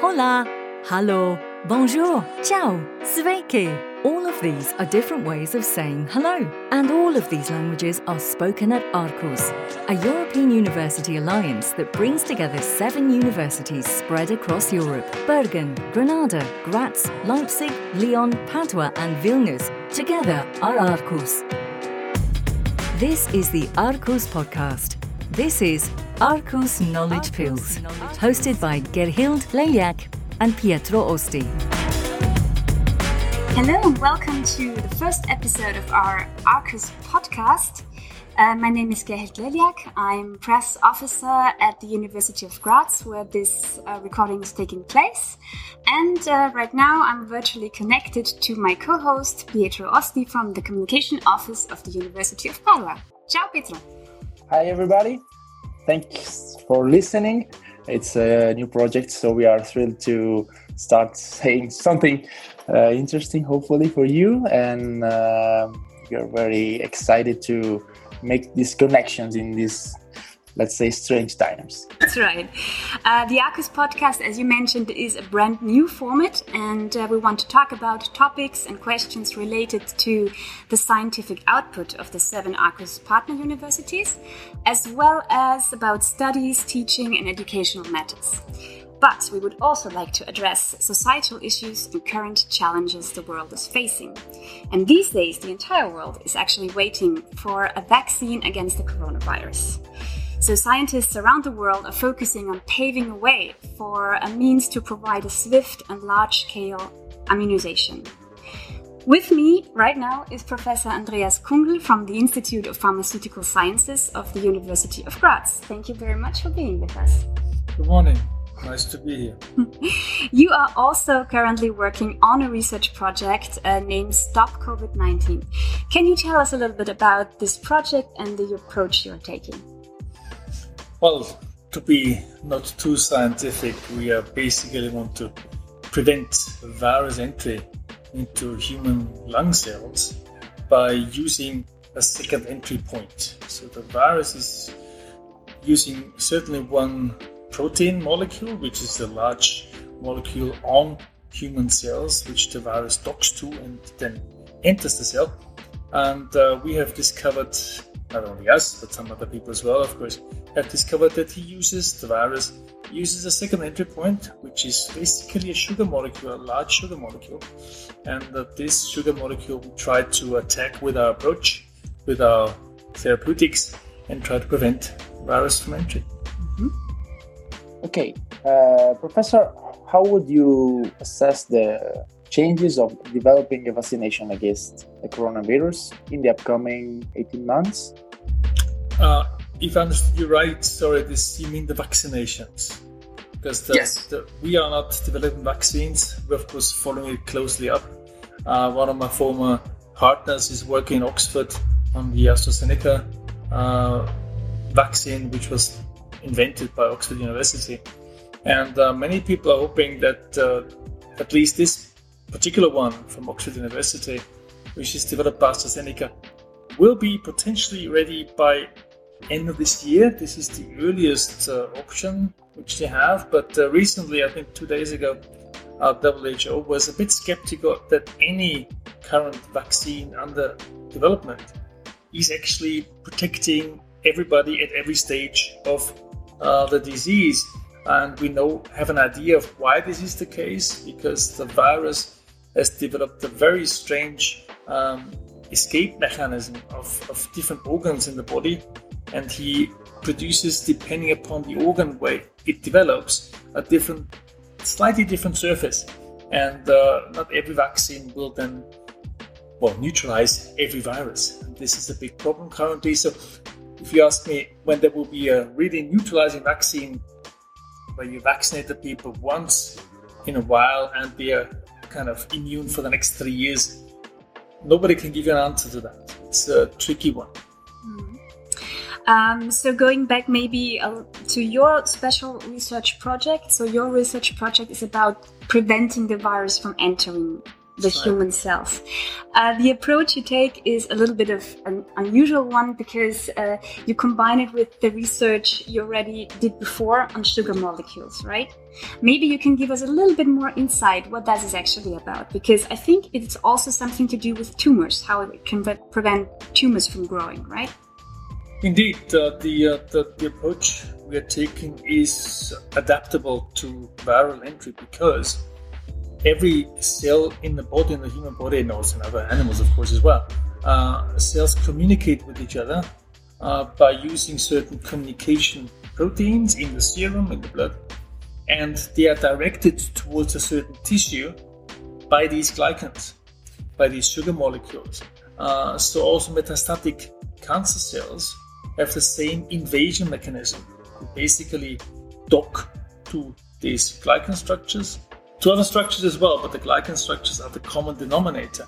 hola, hallo, bonjour, ciao, sveiki. All of these are different ways of saying hello, and all of these languages are spoken at Arqus, a European university alliance that brings together seven universities spread across Europe Bergen, Granada, Graz, Leipzig, Lyon, Padua, and Vilnius. Together are Arqus. This is the Arqus podcast. This is Arqus Knowledge Pills, hosted by Gerhild Leljak and Pietro Osti. Hello and welcome to the first episode of our Arqus podcast. Uh, my name is Gerhild Leljak. I'm press officer at the University of Graz, where this uh, recording is taking place. And uh, right now, I'm virtually connected to my co host, Pietro Osti, from the communication office of the University of Padua. Ciao, Pietro. Hi, everybody. Thanks for listening. It's a new project, so we are thrilled to start saying something uh, interesting, hopefully, for you. And uh, we are very excited to make these connections in these let's say strange times that's right uh, the arqus podcast as you mentioned is a brand new format and uh, we want to talk about topics and questions related to the scientific output of the seven arqus partner universities as well as about studies teaching and educational matters but we would also like to address societal issues and current challenges the world is facing. And these days, the entire world is actually waiting for a vaccine against the coronavirus. So, scientists around the world are focusing on paving a way for a means to provide a swift and large scale immunization. With me right now is Professor Andreas Kungl from the Institute of Pharmaceutical Sciences of the University of Graz. Thank you very much for being with us. Good morning. Nice to be here. you are also currently working on a research project uh, named Stop COVID 19. Can you tell us a little bit about this project and the approach you're taking? Well, to be not too scientific, we are basically want to prevent virus entry into human lung cells by using a second entry point. So the virus is using certainly one protein molecule, which is a large molecule on human cells, which the virus docks to and then enters the cell. And uh, we have discovered, not only us, but some other people as well, of course, have discovered that he uses, the virus uses a second entry point, which is basically a sugar molecule, a large sugar molecule. And that this sugar molecule we try to attack with our approach, with our therapeutics, and try to prevent virus from entry. Mm-hmm. Okay, uh, Professor, how would you assess the changes of developing a vaccination against the coronavirus in the upcoming 18 months? Uh, if I understood you right, sorry, this you mean the vaccinations? Because the, yes. the, we are not developing vaccines. We're of course following it closely up. Uh, one of my former partners is working in Oxford on the AstraZeneca uh, vaccine, which was invented by Oxford University. And uh, many people are hoping that uh, at least this particular one from Oxford University, which is developed by AstraZeneca, will be potentially ready by end of this year. This is the earliest uh, option which they have. But uh, recently, I think two days ago, uh, WHO was a bit skeptical that any current vaccine under development is actually protecting everybody at every stage of uh, the disease. And we know have an idea of why this is the case because the virus has developed a very strange um, escape mechanism of, of different organs in the body, and he produces, depending upon the organ way it develops, a different, slightly different surface. And uh, not every vaccine will then well, neutralize every virus. This is a big problem currently. So if you ask me when there will be a really neutralizing vaccine where you vaccinate the people once in a while and they are kind of immune for the next three years, nobody can give you an answer to that. It's a tricky one. Um, so going back maybe uh, to your special research project. So your research project is about preventing the virus from entering the human cells. Uh, the approach you take is a little bit of an unusual one because uh, you combine it with the research you already did before on sugar molecules, right? Maybe you can give us a little bit more insight what that is actually about because I think it's also something to do with tumors, how it can prevent tumors from growing, right? Indeed, uh, the, uh, the, the approach we are taking is adaptable to viral entry because every cell in the body, in the human body, and also in other animals, of course, as well, uh, cells communicate with each other uh, by using certain communication proteins in the serum, in the blood, and they are directed towards a certain tissue by these glycans, by these sugar molecules. Uh, so also metastatic cancer cells have the same invasion mechanism. They basically dock to these glycan structures, to other structures as well, but the glycan structures are the common denominator.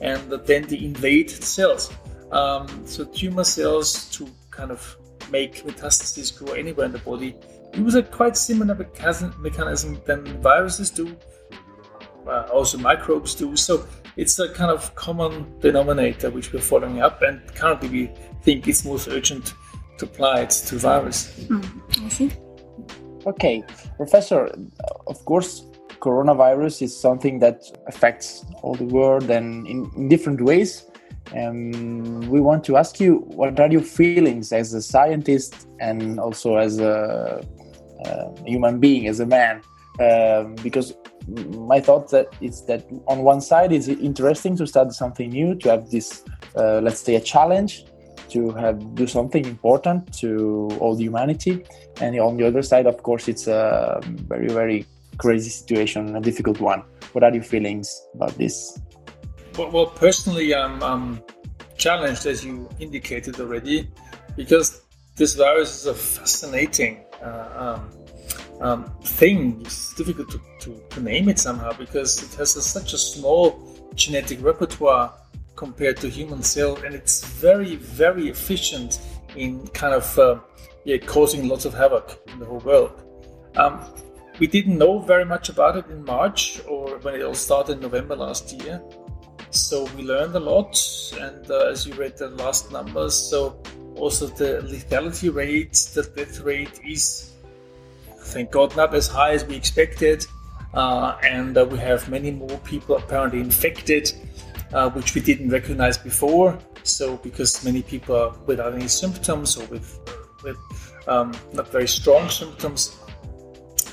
And then they invade cells. Um, so tumor cells to kind of make metastases grow anywhere in the body use a quite similar mechanism than viruses do, uh, also microbes do. So it's a kind of common denominator which we're following up, and currently we think it's most urgent to apply it to virus. Mm, I see. Okay, Professor, of course, coronavirus is something that affects all the world and in, in different ways. Um, we want to ask you what are your feelings as a scientist and also as a, a human being, as a man? Um, because my thought that is that on one side it's interesting to start something new, to have this, uh, let's say, a challenge, to have do something important to all the humanity, and on the other side, of course, it's a very very crazy situation, a difficult one. What are your feelings about this? Well, well personally, I'm, I'm challenged, as you indicated already, because this virus is a fascinating. Uh, um, um, thing. It's difficult to, to, to, name it somehow because it has a, such a small genetic repertoire compared to human cell, and it's very, very efficient in kind of uh, yeah, causing lots of havoc in the whole world. Um, we didn't know very much about it in March or when it all started in November last year. So we learned a lot, and uh, as you read the last numbers, so also the lethality rate, the death rate is thank God, not as high as we expected. Uh, and uh, we have many more people apparently infected, uh, which we didn't recognize before. So, because many people are without any symptoms or with, with um, not very strong symptoms.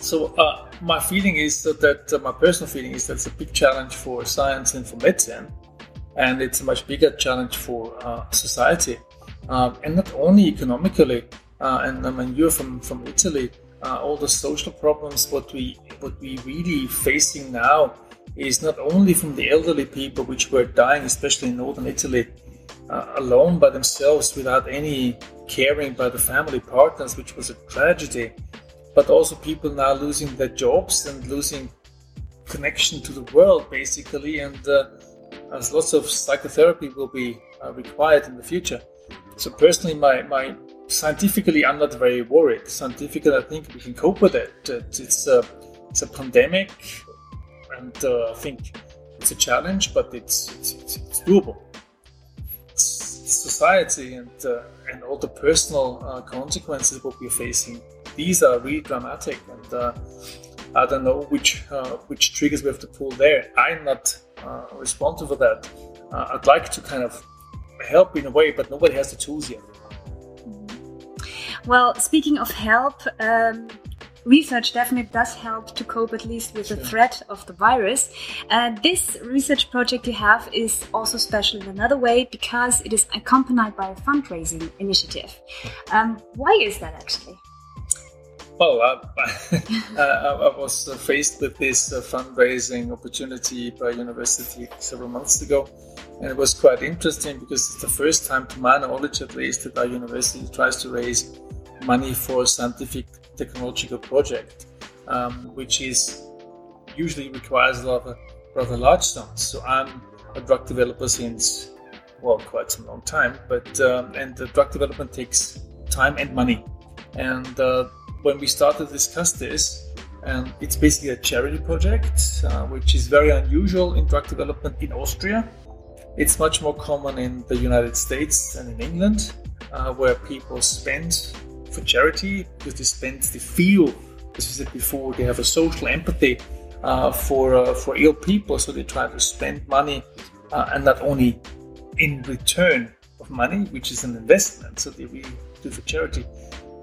So, uh, my feeling is that, uh, my personal feeling is that it's a big challenge for science and for medicine, and it's a much bigger challenge for uh, society, um, and not only economically. and I mean, you're from, from Italy uh, all the social problems what we what we really facing now is not only from the elderly people which were dying especially in northern italy uh, alone by themselves without any caring by the family partners which was a tragedy but also people now losing their jobs and losing connection to the world basically and uh, as lots of psychotherapy will be uh, required in the future. So personally my, my scientifically, I'm not very worried. Scientifically, I think we can cope with it. It's a, it's a pandemic, and uh, I think it's a challenge, but it's it's, it's doable. It's society and uh, and all the personal uh, consequences what we're facing. These are really dramatic, and uh, I don't know which uh, which triggers we have to pull there. I'm not uh, responsible for that. I'd like to kind of help in a way, but nobody has the tools yet. Well, speaking of help, um, research definitely does help to cope at least with sure. the threat of the virus. Uh, this research project you have is also special in another way because it is accompanied by a fundraising initiative. Um, why is that actually? Well, uh, I was faced with this uh, fundraising opportunity by university several months ago, and it was quite interesting because it's the first time, to my knowledge at least, that our university tries to raise money for scientific technological project, um, which is usually requires a lot of rather large sums. So I'm a drug developer since well quite some long time, but um, and the drug development takes time and money. And uh, when we started to discuss this, and it's basically a charity project, uh, which is very unusual in drug development in Austria. It's much more common in the United States and in England, uh, where people spend for charity because they spend, they feel, as we said before, they have a social empathy uh, for uh, for ill people, so they try to spend money, uh, and not only in return of money, which is an investment, so they really do for charity.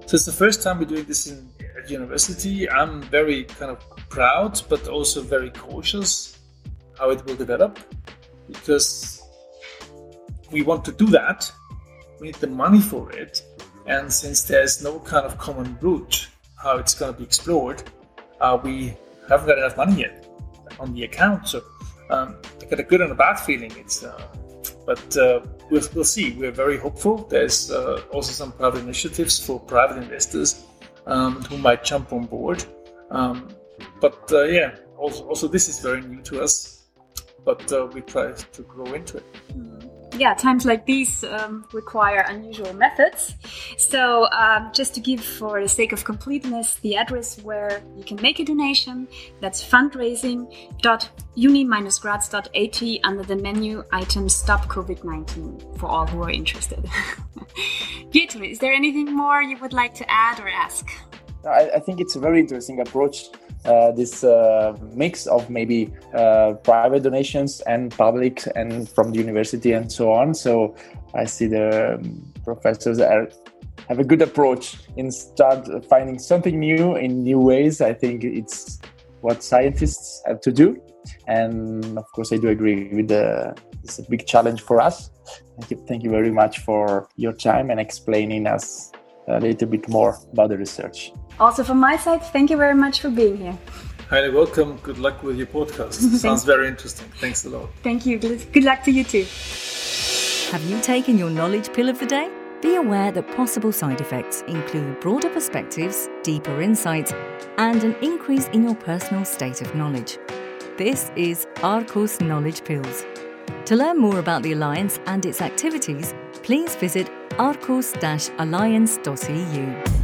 So it's the first time we're doing this in at university. I'm very kind of proud, but also very cautious how it will develop because we want to do that. We need the money for it, and since there's no kind of common route how it's going to be explored, uh, we haven't got enough money yet on the account. So um, I got a good and a bad feeling. It's uh, but uh, we'll, we'll see. We're very hopeful. There's uh, also some private initiatives for private investors um, who might jump on board. Um, but uh, yeah, also, also this is very new to us, but uh, we try to grow into it. Mm yeah, times like these um, require unusual methods. So, um, just to give, for the sake of completeness, the address where you can make a donation, that's fundraising.uni-graz.at under the menu item Stop COVID 19 for all who are interested. Pietro, is there anything more you would like to add or ask? I, I think it's a very interesting approach this uh, mix of maybe uh, private donations and public and from the university and so on. So I see the um, professors are, have a good approach in start finding something new in new ways. I think it's what scientists have to do. And of course, I do agree with the it's a big challenge for us. Thank you, thank you very much for your time and explaining us a little bit more about the research. Also, from my side, thank you very much for being here. Highly welcome. Good luck with your podcast. Sounds very interesting. Thanks a lot. Thank you. Good luck to you too. Have you taken your knowledge pill of the day? Be aware that possible side effects include broader perspectives, deeper insights, and an increase in your personal state of knowledge. This is Arqus Knowledge Pills. To learn more about the Alliance and its activities, please visit arqus-alliance.eu.